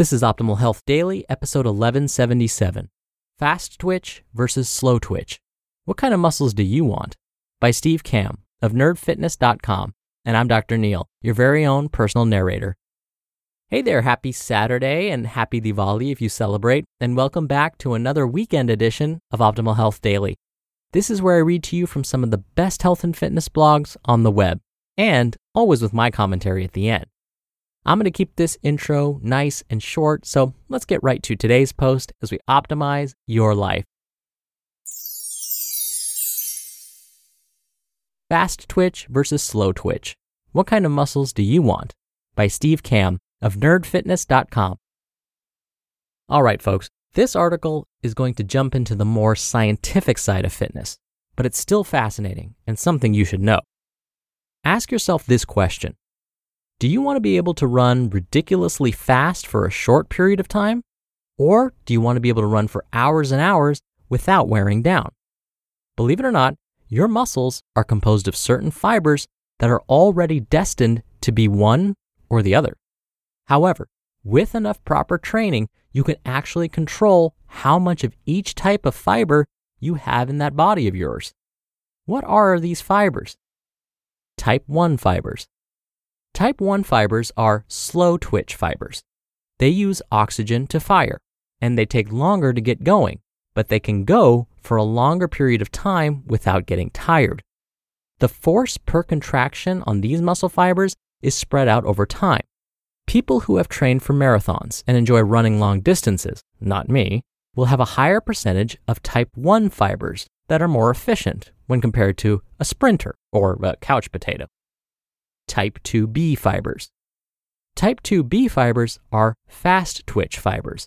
This is Optimal Health Daily, episode 1177 Fast Twitch versus Slow Twitch. What kind of muscles do you want? By Steve Kamb of nerdfitness.com. And I'm Dr. Neal, your very own personal narrator. Hey there, happy Saturday and happy Diwali if you celebrate, and welcome back to another weekend edition of Optimal Health Daily. This is where I read to you from some of the best health and fitness blogs on the web, and always with my commentary at the end. I'm going to keep this intro nice and short, so let's get right to today's post as we optimize your life. Fast twitch versus slow twitch. What kind of muscles do you want? By Steve Kamb of nerdfitness.com. All right, folks, this article is going to jump into the more scientific side of fitness, but it's still fascinating and something you should know. Ask yourself this question do you want to be able to run ridiculously fast for a short period of time? Or do you want to be able to run for hours and hours without wearing down? Believe it or not, your muscles are composed of certain fibers that are already destined to be one or the other. However, with enough proper training, you can actually control how much of each type of fiber you have in that body of yours. What are these fibers? Type 1 fibers. Type 1 fibers are slow twitch fibers. They use oxygen to fire, and they take longer to get going, but they can go for a longer period of time without getting tired. The force per contraction on these muscle fibers is spread out over time. People who have trained for marathons and enjoy running long distances, not me, will have a higher percentage of type 1 fibers that are more efficient when compared to a sprinter or a couch potato type 2B fibers. Type 2B fibers are fast twitch fibers.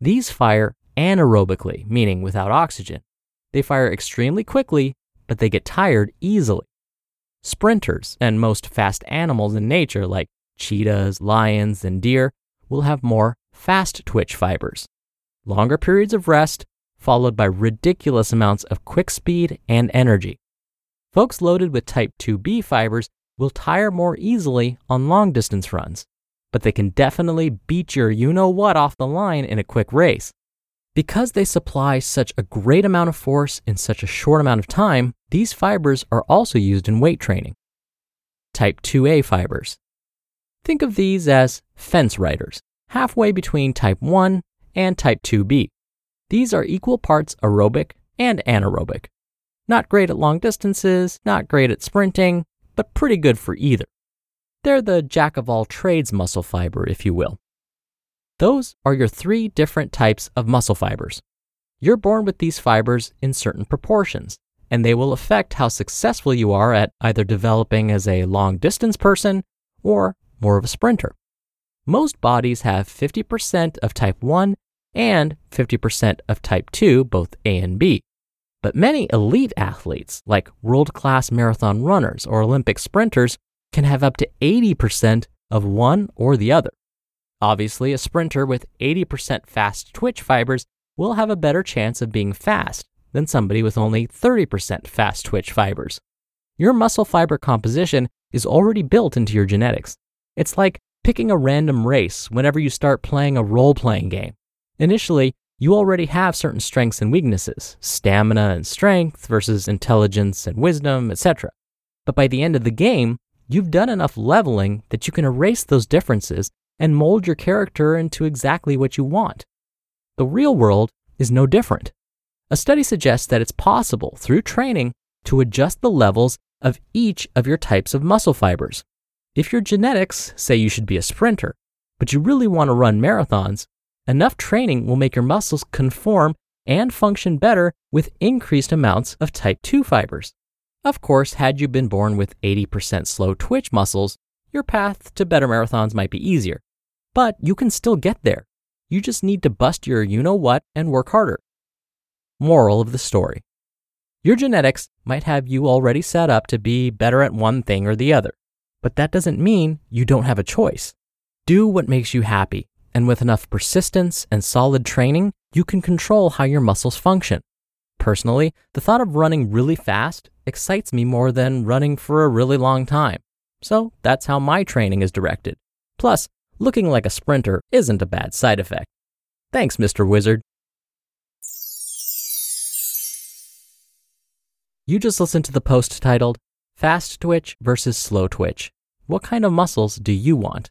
These fire anaerobically, meaning without oxygen. They fire extremely quickly, but they get tired easily. Sprinters and most fast animals in nature, like cheetahs, lions, and deer, will have more fast twitch fibers. Longer periods of rest, followed by ridiculous amounts of quick speed and energy. Folks loaded with type 2B fibers will tire more easily on long distance runs, but they can definitely beat your you know what off the line in a quick race. Because they supply such a great amount of force in such a short amount of time, these fibers are also used in weight training. Type 2A fibers. Think of these as fence riders, halfway between type 1 and type 2B. These are equal parts aerobic and anaerobic. Not great at long distances, not great at sprinting, but pretty good for either. They're the jack of all trades muscle fiber, if you will. Those are your three different types of muscle fibers. You're born with these fibers in certain proportions, and they will affect how successful you are at either developing as a long distance person or more of a sprinter. Most bodies have 50% of type 1 and 50% of type 2, both A and B. But many elite athletes, like world class marathon runners or Olympic sprinters, can have up to 80% of one or the other. Obviously, a sprinter with 80% fast twitch fibers will have a better chance of being fast than somebody with only 30% fast twitch fibers. Your muscle fiber composition is already built into your genetics. It's like picking a random race whenever you start playing a role playing game. Initially, you already have certain strengths and weaknesses, stamina and strength versus intelligence and wisdom, etc. But by the end of the game, you've done enough leveling that you can erase those differences and mold your character into exactly what you want. The real world is no different. A study suggests that it's possible through training to adjust the levels of each of your types of muscle fibers. If your genetics say you should be a sprinter, but you really want to run marathons, enough training will make your muscles conform and function better with increased amounts of type 2 fibers. Of course, had you been born with 80% slow twitch muscles, your path to better marathons might be easier. But you can still get there. You just need to bust your you know what and work harder. Moral of the story Your genetics might have you already set up to be better at one thing or the other, but that doesn't mean you don't have a choice. Do what makes you happy, and with enough persistence and solid training, you can control how your muscles function. Personally, the thought of running really fast excites me more than running for a really long time. So that's how my training is directed. Plus, looking like a sprinter isn't a bad side effect. Thanks, Mr. Wizard. You just listened to the post titled Fast Twitch versus Slow Twitch. What kind of muscles do you want?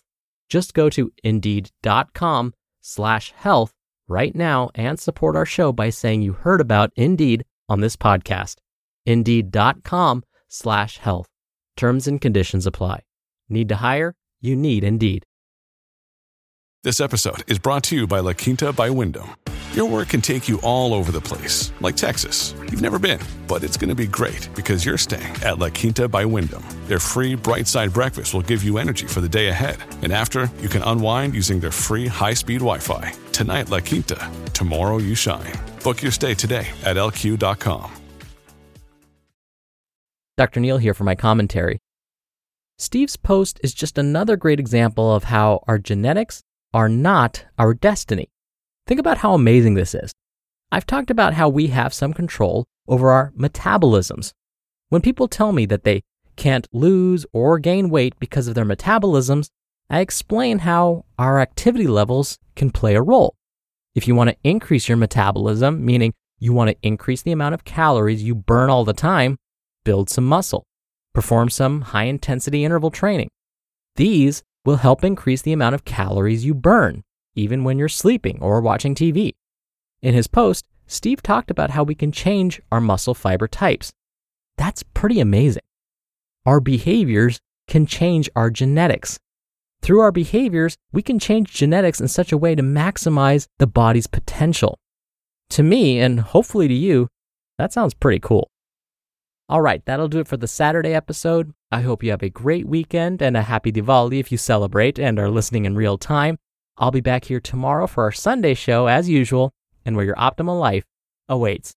Just go to indeed.com slash health right now and support our show by saying you heard about Indeed on this podcast. Indeed.com slash health. Terms and conditions apply. Need to hire? You need Indeed. This episode is brought to you by La Quinta by Wyndham. Your work can take you all over the place, like Texas. You've never been, but it's going to be great because you're staying at La Quinta by Wyndham. Their free bright side breakfast will give you energy for the day ahead. And after, you can unwind using their free high speed Wi Fi. Tonight, La Quinta. Tomorrow, you shine. Book your stay today at lq.com. Dr. Neal here for my commentary. Steve's post is just another great example of how our genetics are not our destiny. Think about how amazing this is. I've talked about how we have some control over our metabolisms. When people tell me that they can't lose or gain weight because of their metabolisms, I explain how our activity levels can play a role. If you want to increase your metabolism, meaning you want to increase the amount of calories you burn all the time, build some muscle, perform some high intensity interval training. These will help increase the amount of calories you burn, even when you're sleeping or watching TV. In his post, Steve talked about how we can change our muscle fiber types. That's pretty amazing. Our behaviors can change our genetics. Through our behaviors, we can change genetics in such a way to maximize the body's potential. To me, and hopefully to you, that sounds pretty cool. All right, that'll do it for the Saturday episode. I hope you have a great weekend and a happy Diwali if you celebrate and are listening in real time. I'll be back here tomorrow for our Sunday show as usual and where your optimal life awaits.